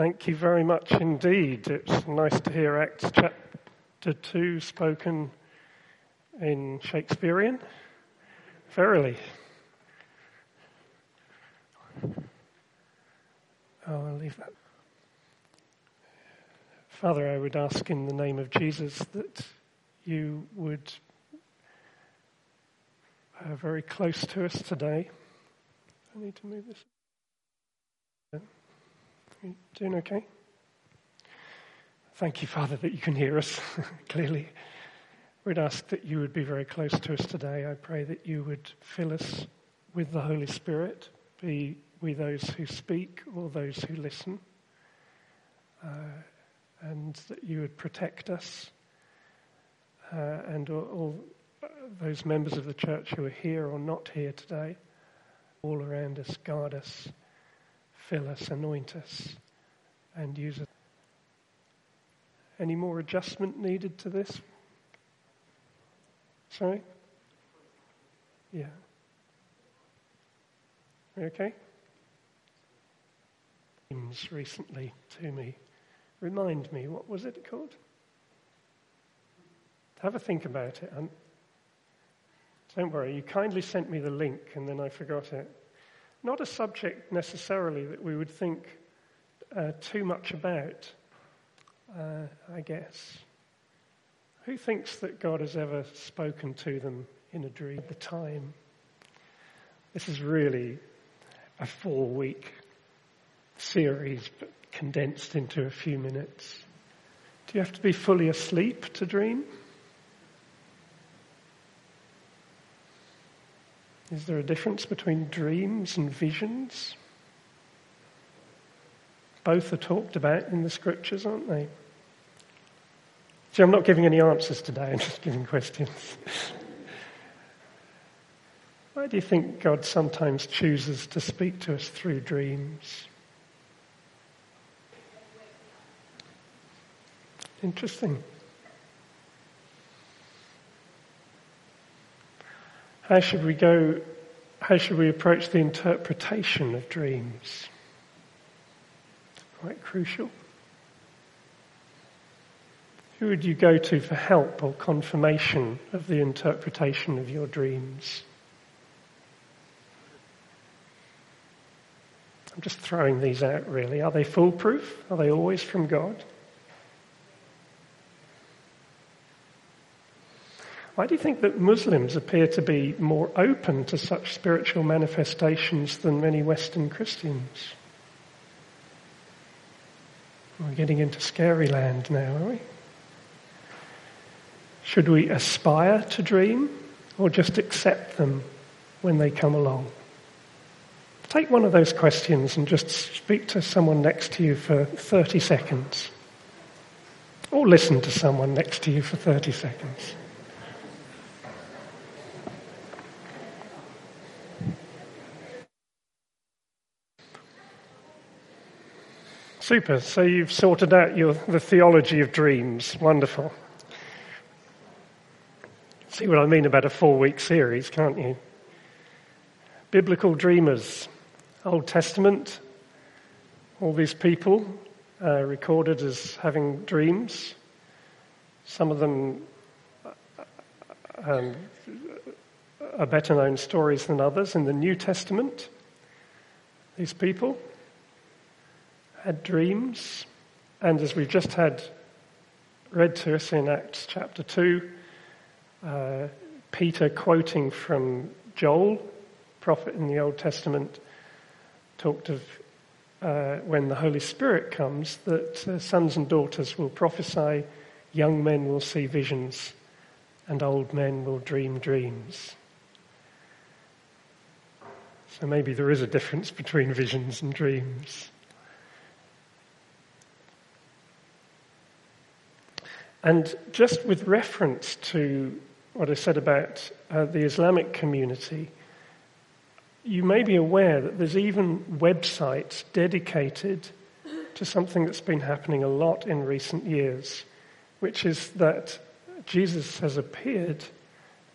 Thank you very much indeed. It's nice to hear Acts chapter 2 spoken in Shakespearean. Verily. Oh, I'll leave that. Father, I would ask in the name of Jesus that you would uh, very close to us today. I need to move this. Doing okay? Thank you, Father, that you can hear us clearly. We'd ask that you would be very close to us today. I pray that you would fill us with the Holy Spirit, be we those who speak or those who listen, uh, and that you would protect us uh, and all, all those members of the church who are here or not here today, all around us, guard us fill us, anoint us, and use it. Any more adjustment needed to this? Sorry? Yeah. Okay? Recently to me. Remind me, what was it called? Have a think about it. And don't worry, you kindly sent me the link and then I forgot it. Not a subject necessarily that we would think uh, too much about, uh, I guess. Who thinks that God has ever spoken to them in a dream the time? This is really a four week series, but condensed into a few minutes. Do you have to be fully asleep to dream? Is there a difference between dreams and visions? Both are talked about in the scriptures, aren't they? See, I'm not giving any answers today, I'm just giving questions. Why do you think God sometimes chooses to speak to us through dreams? Interesting. How should we go? How should we approach the interpretation of dreams? It's quite crucial. Who would you go to for help or confirmation of the interpretation of your dreams? I'm just throwing these out really. Are they foolproof? Are they always from God? Why do you think that Muslims appear to be more open to such spiritual manifestations than many Western Christians? We're getting into scary land now, are we? Should we aspire to dream or just accept them when they come along? Take one of those questions and just speak to someone next to you for 30 seconds. Or listen to someone next to you for 30 seconds. Super. So you've sorted out your, the theology of dreams. Wonderful. See what I mean about a four week series, can't you? Biblical dreamers, Old Testament, all these people uh, recorded as having dreams. Some of them um, are better known stories than others in the New Testament. These people had dreams, and as we've just had read to us in Acts chapter 2, uh, Peter quoting from Joel, prophet in the Old Testament, talked of uh, when the Holy Spirit comes that uh, sons and daughters will prophesy, young men will see visions, and old men will dream dreams. So maybe there is a difference between visions and dreams. And just with reference to what I said about uh, the Islamic community, you may be aware that there's even websites dedicated to something that's been happening a lot in recent years, which is that Jesus has appeared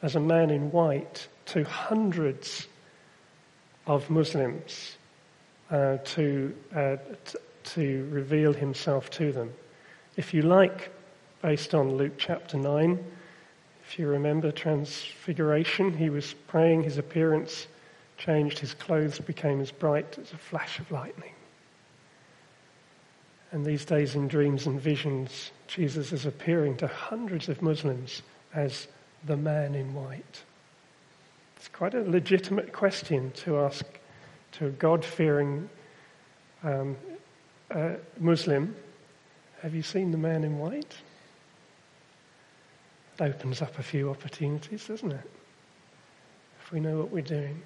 as a man in white to hundreds of Muslims uh, to, uh, t- to reveal himself to them. If you like, based on Luke chapter 9, if you remember Transfiguration, he was praying, his appearance changed, his clothes became as bright as a flash of lightning. And these days, in dreams and visions, Jesus is appearing to hundreds of Muslims as the man in white. It's quite a legitimate question to ask to a God fearing um, uh, Muslim Have you seen the man in white? Opens up a few opportunities, doesn't it? If we know what we're doing.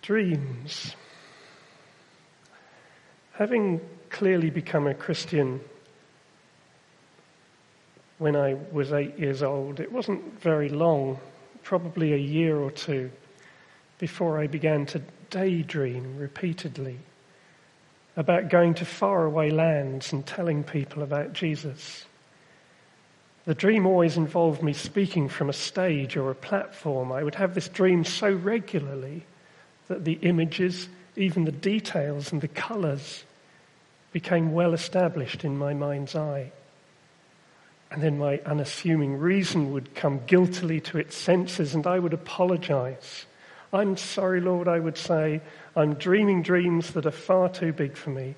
Dreams. Having clearly become a Christian when I was eight years old, it wasn't very long, probably a year or two, before I began to daydream repeatedly about going to faraway lands and telling people about Jesus. The dream always involved me speaking from a stage or a platform. I would have this dream so regularly that the images, even the details and the colours, became well established in my mind's eye. And then my unassuming reason would come guiltily to its senses, and I would apologize. I'm sorry, Lord, I would say. I'm dreaming dreams that are far too big for me.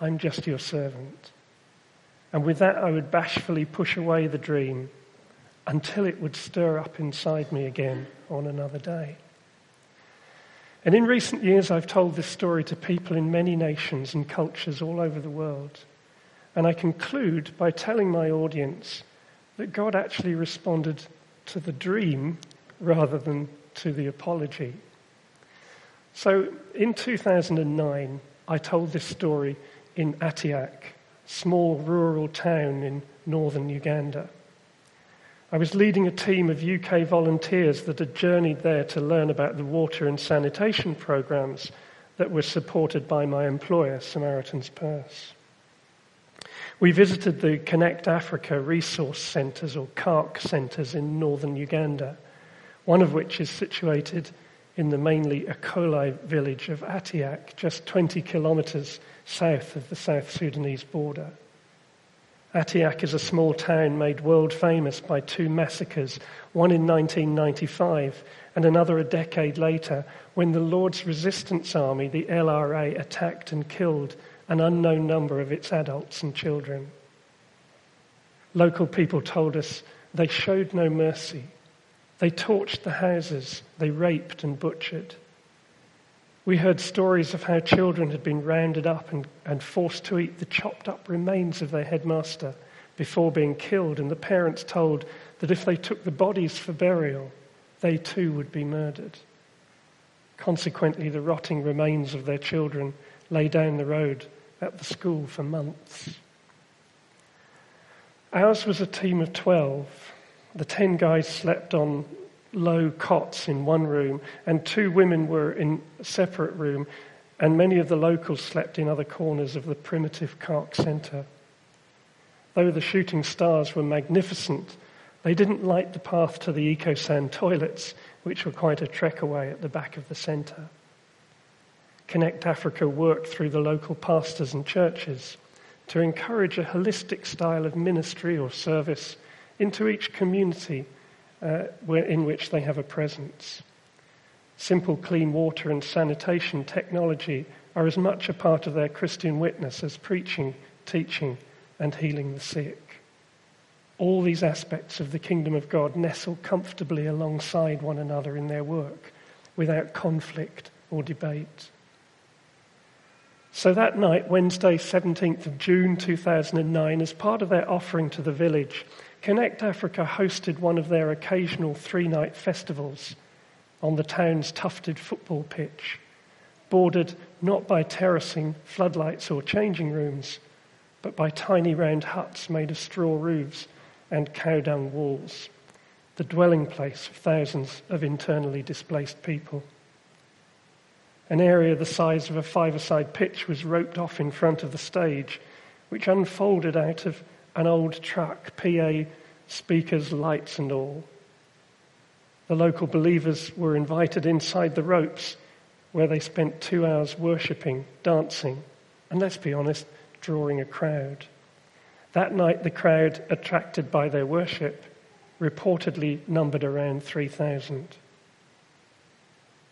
I'm just your servant. And with that, I would bashfully push away the dream until it would stir up inside me again on another day. And in recent years, I've told this story to people in many nations and cultures all over the world. And I conclude by telling my audience that God actually responded to the dream rather than to the apology. So in 2009, I told this story in Atiak, small rural town in northern Uganda. I was leading a team of UK volunteers that had journeyed there to learn about the water and sanitation programs that were supported by my employer, Samaritan's Purse. We visited the Connect Africa resource centres or CARC centres in northern Uganda, one of which is situated in the mainly Acholi village of Atiak, just 20 kilometres south of the South Sudanese border. Atiak is a small town made world famous by two massacres, one in 1995 and another a decade later, when the Lord's Resistance Army, the LRA, attacked and killed an unknown number of its adults and children. Local people told us they showed no mercy. They torched the houses, they raped and butchered. We heard stories of how children had been rounded up and, and forced to eat the chopped up remains of their headmaster before being killed, and the parents told that if they took the bodies for burial, they too would be murdered. Consequently, the rotting remains of their children lay down the road at the school for months. Ours was a team of 12. The 10 guys slept on low cots in one room, and two women were in a separate room, and many of the locals slept in other corners of the primitive CARC centre. Though the shooting stars were magnificent, they didn't light the path to the EcoSan toilets, which were quite a trek away at the back of the centre. Connect Africa worked through the local pastors and churches to encourage a holistic style of ministry or service into each community uh, in which they have a presence. Simple clean water and sanitation technology are as much a part of their Christian witness as preaching, teaching, and healing the sick. All these aspects of the kingdom of God nestle comfortably alongside one another in their work without conflict or debate. So that night, Wednesday, 17th of June 2009, as part of their offering to the village, Connect Africa hosted one of their occasional three night festivals on the town's tufted football pitch, bordered not by terracing, floodlights, or changing rooms, but by tiny round huts made of straw roofs and cow dung walls, the dwelling place of thousands of internally displaced people. An area the size of a five-a-side pitch was roped off in front of the stage, which unfolded out of an old truck, PA speakers, lights and all. The local believers were invited inside the ropes where they spent two hours worshipping, dancing, and let's be honest, drawing a crowd. That night, the crowd, attracted by their worship, reportedly numbered around 3,000.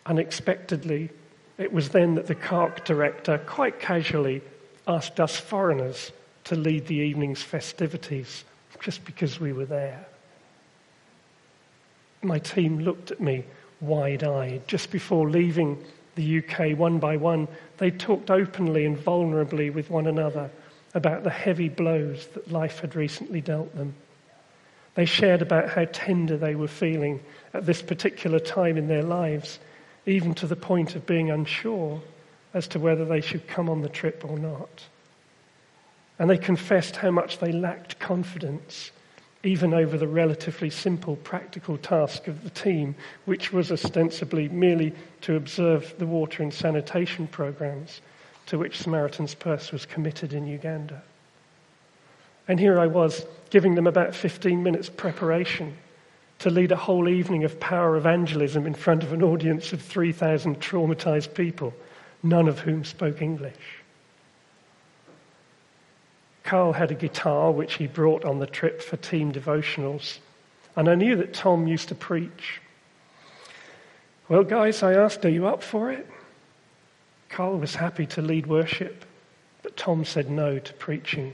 Unexpectedly, it was then that the CARC director quite casually asked us foreigners to lead the evening's festivities just because we were there. My team looked at me wide eyed. Just before leaving the UK, one by one, they talked openly and vulnerably with one another about the heavy blows that life had recently dealt them. They shared about how tender they were feeling at this particular time in their lives even to the point of being unsure as to whether they should come on the trip or not. And they confessed how much they lacked confidence, even over the relatively simple practical task of the team, which was ostensibly merely to observe the water and sanitation programs to which Samaritan's Purse was committed in Uganda. And here I was, giving them about 15 minutes preparation to lead a whole evening of power evangelism in front of an audience of 3,000 traumatized people, none of whom spoke English. Carl had a guitar which he brought on the trip for team devotionals, and I knew that Tom used to preach. Well, guys, I asked, are you up for it? Carl was happy to lead worship, but Tom said no to preaching.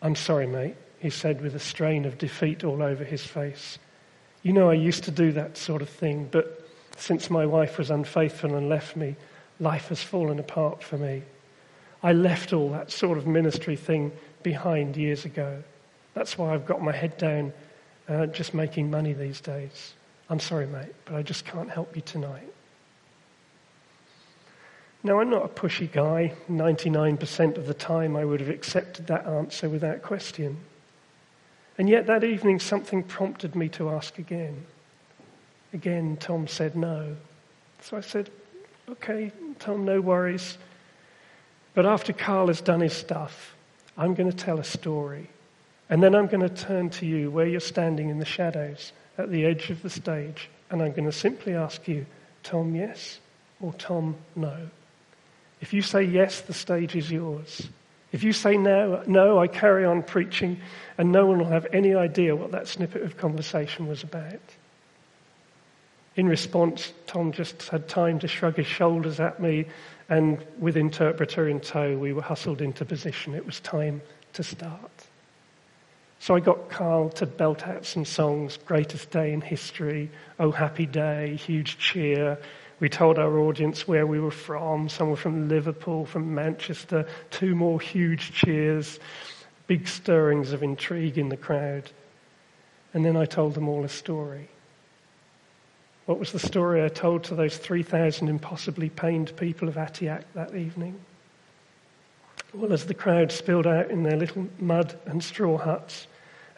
I'm sorry, mate, he said with a strain of defeat all over his face. You know, I used to do that sort of thing, but since my wife was unfaithful and left me, life has fallen apart for me. I left all that sort of ministry thing behind years ago. That's why I've got my head down uh, just making money these days. I'm sorry, mate, but I just can't help you tonight. Now, I'm not a pushy guy. 99% of the time, I would have accepted that answer without question. And yet that evening, something prompted me to ask again. Again, Tom said no. So I said, okay, Tom, no worries. But after Carl has done his stuff, I'm going to tell a story. And then I'm going to turn to you where you're standing in the shadows at the edge of the stage. And I'm going to simply ask you, Tom, yes, or Tom, no. If you say yes, the stage is yours. If you say no, no, I carry on preaching, and no one will have any idea what that snippet of conversation was about. In response, Tom just had time to shrug his shoulders at me, and with interpreter in tow, we were hustled into position. It was time to start. So I got Carl to belt out some songs Greatest Day in History, Oh Happy Day, Huge Cheer, we told our audience where we were from. Some were from Liverpool, from Manchester. Two more huge cheers, big stirrings of intrigue in the crowd. And then I told them all a story. What was the story I told to those 3,000 impossibly pained people of Atiak that evening? Well, as the crowd spilled out in their little mud and straw huts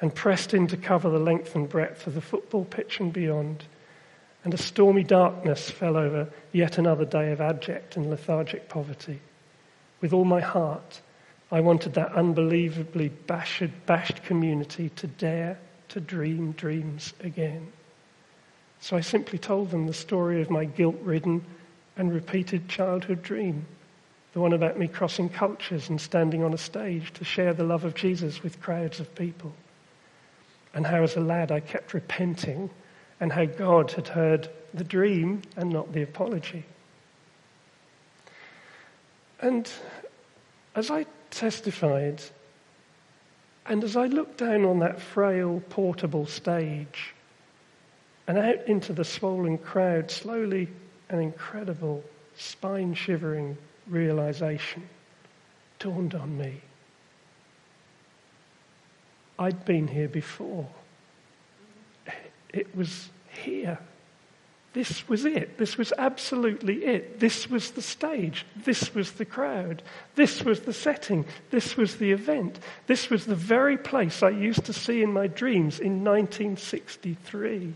and pressed in to cover the length and breadth of the football pitch and beyond, and a stormy darkness fell over yet another day of abject and lethargic poverty. With all my heart, I wanted that unbelievably bashed, bashed community to dare to dream dreams again. So I simply told them the story of my guilt ridden and repeated childhood dream, the one about me crossing cultures and standing on a stage to share the love of Jesus with crowds of people, and how as a lad I kept repenting and how God had heard the dream and not the apology. And as I testified, and as I looked down on that frail, portable stage and out into the swollen crowd, slowly an incredible, spine shivering realization dawned on me. I'd been here before. It was here. this was it. This was absolutely it. This was the stage. This was the crowd. This was the setting. This was the event. This was the very place I used to see in my dreams in 1963.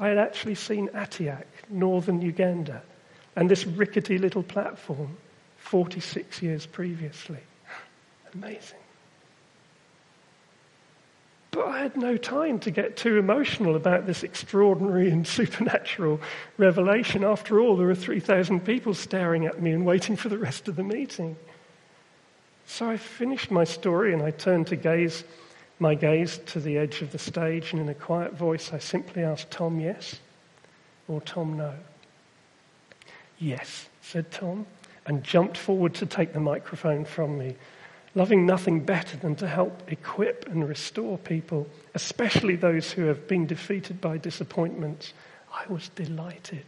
I had actually seen Atiak, northern Uganda, and this rickety little platform 46 years previously. Amazing. But I had no time to get too emotional about this extraordinary and supernatural revelation. After all, there were 3,000 people staring at me and waiting for the rest of the meeting. So I finished my story and I turned to gaze my gaze to the edge of the stage, and in a quiet voice, I simply asked Tom yes or Tom no. Yes, said Tom, and jumped forward to take the microphone from me loving nothing better than to help equip and restore people, especially those who have been defeated by disappointments. I was delighted.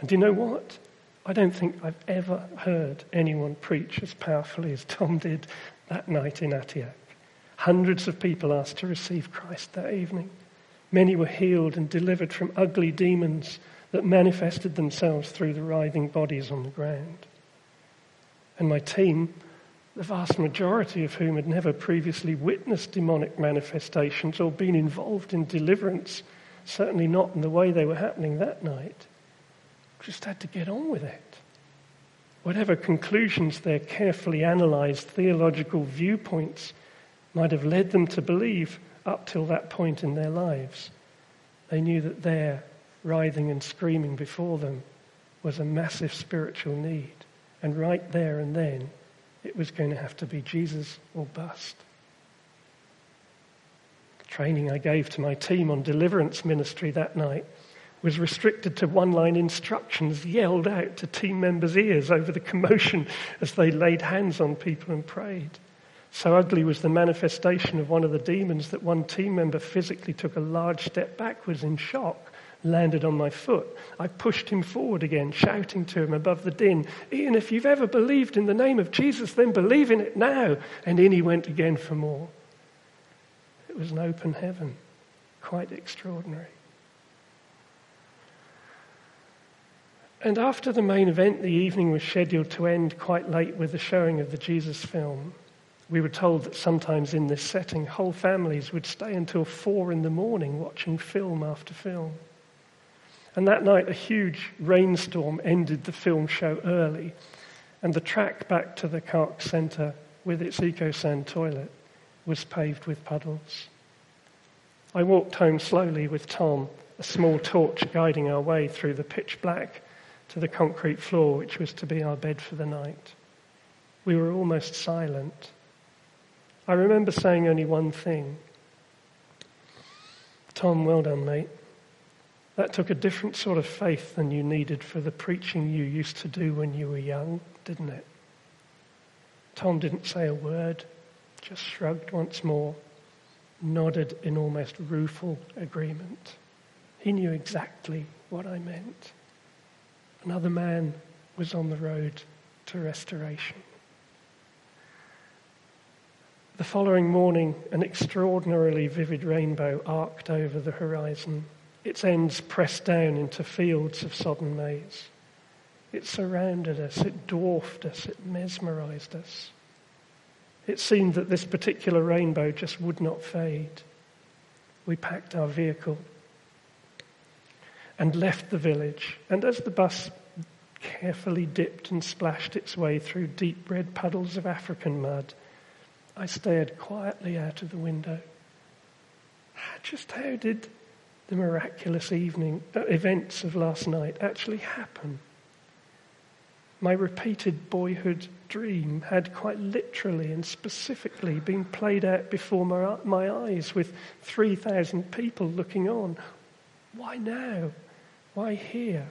And do you know what? I don't think I've ever heard anyone preach as powerfully as Tom did that night in Atiak. Hundreds of people asked to receive Christ that evening. Many were healed and delivered from ugly demons that manifested themselves through the writhing bodies on the ground. And my team the vast majority of whom had never previously witnessed demonic manifestations or been involved in deliverance, certainly not in the way they were happening that night, just had to get on with it. Whatever conclusions their carefully analyzed theological viewpoints might have led them to believe up till that point in their lives, they knew that there, writhing and screaming before them, was a massive spiritual need. And right there and then, it was going to have to be Jesus or bust. The training I gave to my team on deliverance ministry that night was restricted to one line instructions yelled out to team members' ears over the commotion as they laid hands on people and prayed. So ugly was the manifestation of one of the demons that one team member physically took a large step backwards in shock landed on my foot. I pushed him forward again, shouting to him above the din, Ian, if you've ever believed in the name of Jesus, then believe in it now. And in he went again for more. It was an open heaven, quite extraordinary. And after the main event, the evening was scheduled to end quite late with the showing of the Jesus film. We were told that sometimes in this setting, whole families would stay until four in the morning watching film after film. And that night, a huge rainstorm ended the film show early, and the track back to the Carc Centre with its EcoSan toilet was paved with puddles. I walked home slowly with Tom, a small torch guiding our way through the pitch black to the concrete floor, which was to be our bed for the night. We were almost silent. I remember saying only one thing Tom, well done, mate. That took a different sort of faith than you needed for the preaching you used to do when you were young, didn't it? Tom didn't say a word, just shrugged once more, nodded in almost rueful agreement. He knew exactly what I meant. Another man was on the road to restoration. The following morning, an extraordinarily vivid rainbow arced over the horizon its ends pressed down into fields of sodden maize. It surrounded us, it dwarfed us, it mesmerized us. It seemed that this particular rainbow just would not fade. We packed our vehicle and left the village, and as the bus carefully dipped and splashed its way through deep red puddles of African mud, I stared quietly out of the window. Just how did the miraculous evening uh, events of last night actually happen. My repeated boyhood dream had quite literally and specifically been played out before my, my eyes with 3,000 people looking on. Why now? Why here?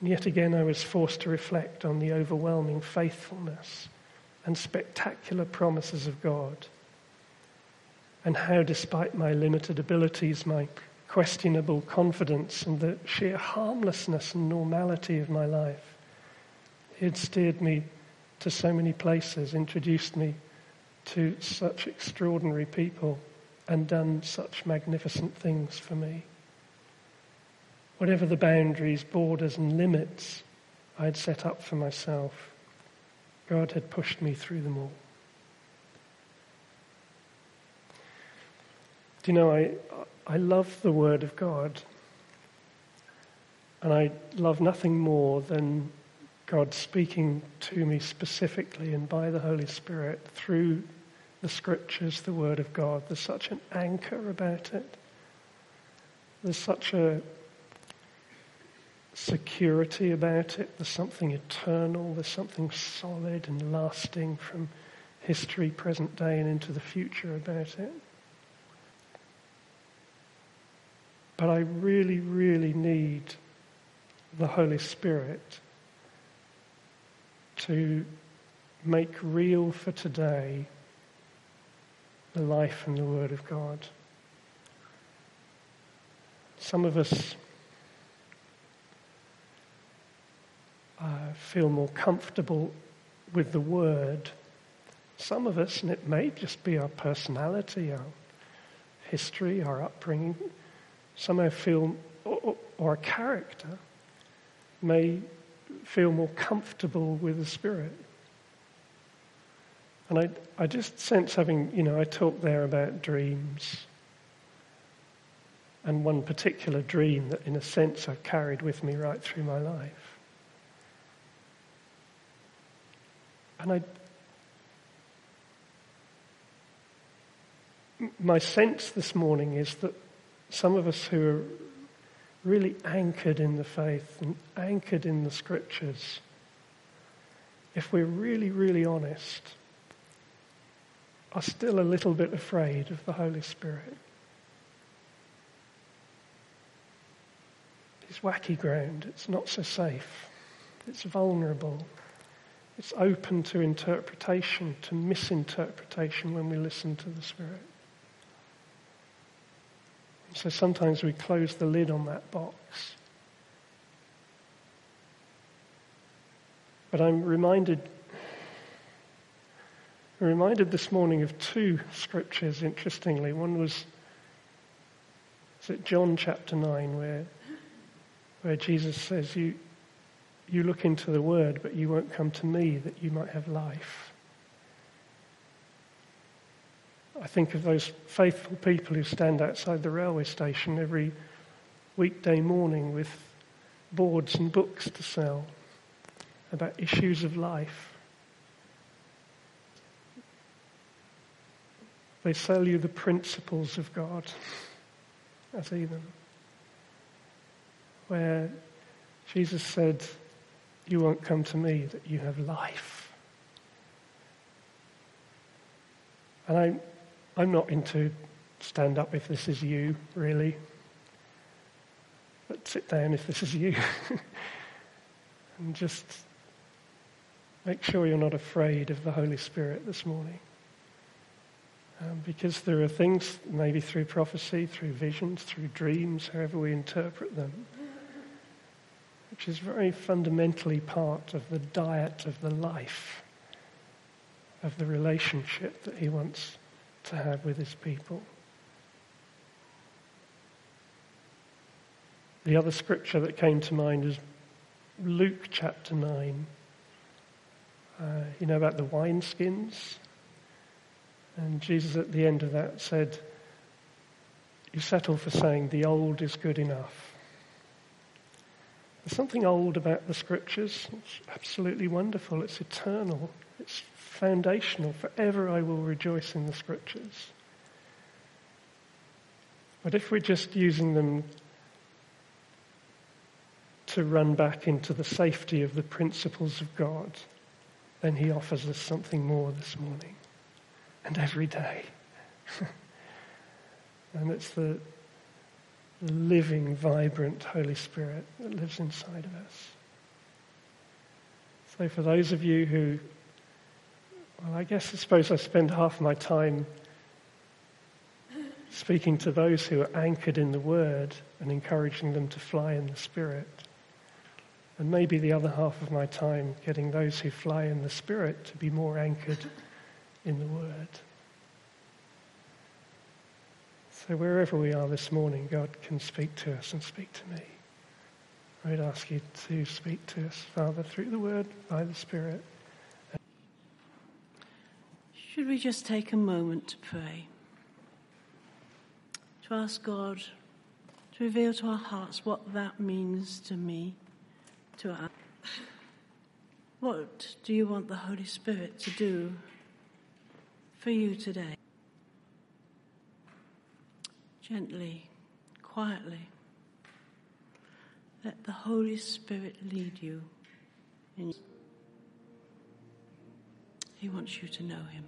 And yet again, I was forced to reflect on the overwhelming faithfulness and spectacular promises of God and how, despite my limited abilities, my questionable confidence, and the sheer harmlessness and normality of my life, He had steered me to so many places, introduced me to such extraordinary people, and done such magnificent things for me. whatever the boundaries, borders, and limits I had set up for myself, God had pushed me through them all. Do you know, I, I love the Word of God. And I love nothing more than God speaking to me specifically and by the Holy Spirit through the scriptures, the Word of God. There's such an anchor about it. There's such a security about it. There's something eternal. There's something solid and lasting from history, present day, and into the future about it. But I really, really need the Holy Spirit to make real for today the life and the Word of God. Some of us uh, feel more comfortable with the Word. Some of us, and it may just be our personality, our history, our upbringing, somehow feel, or, or character, may feel more comfortable with the Spirit. And I, I just sense having, you know, I talked there about dreams. And one particular dream that, in a sense, I've carried with me right through my life. And I, my sense this morning is that some of us who are really anchored in the faith and anchored in the scriptures, if we're really, really honest, are still a little bit afraid of the Holy Spirit. It's wacky ground. It's not so safe. It's vulnerable. It's open to interpretation, to misinterpretation when we listen to the Spirit. So sometimes we close the lid on that box. But I'm reminded, I'm reminded this morning of two scriptures, interestingly. One was is it John chapter 9, where, where Jesus says, you, you look into the word, but you won't come to me that you might have life. I think of those faithful people who stand outside the railway station every weekday morning with boards and books to sell about issues of life. They sell you the principles of God as even. Where Jesus said, You won't come to me that you have life. And I'm, I'm not into stand up if this is you, really. But sit down if this is you. and just make sure you're not afraid of the Holy Spirit this morning. Um, because there are things, maybe through prophecy, through visions, through dreams, however we interpret them, which is very fundamentally part of the diet of the life, of the relationship that he wants to have with his people. The other scripture that came to mind is Luke chapter 9. Uh, you know about the wineskins? And Jesus at the end of that said, You settle for saying the old is good enough. There's something old about the scriptures. It's absolutely wonderful. It's eternal. It's foundational. Forever I will rejoice in the scriptures. But if we're just using them to run back into the safety of the principles of God, then he offers us something more this morning and every day. and it's the living, vibrant Holy Spirit that lives inside of us. So, for those of you who well, I guess I suppose I spend half my time speaking to those who are anchored in the Word and encouraging them to fly in the Spirit. And maybe the other half of my time getting those who fly in the Spirit to be more anchored in the Word. So wherever we are this morning, God can speak to us and speak to me. I would ask you to speak to us, Father, through the word, by the Spirit. Should we just take a moment to pray? To ask God to reveal to our hearts what that means to me, to us. What do you want the Holy Spirit to do for you today? Gently, quietly. Let the Holy Spirit lead you. He wants you to know Him.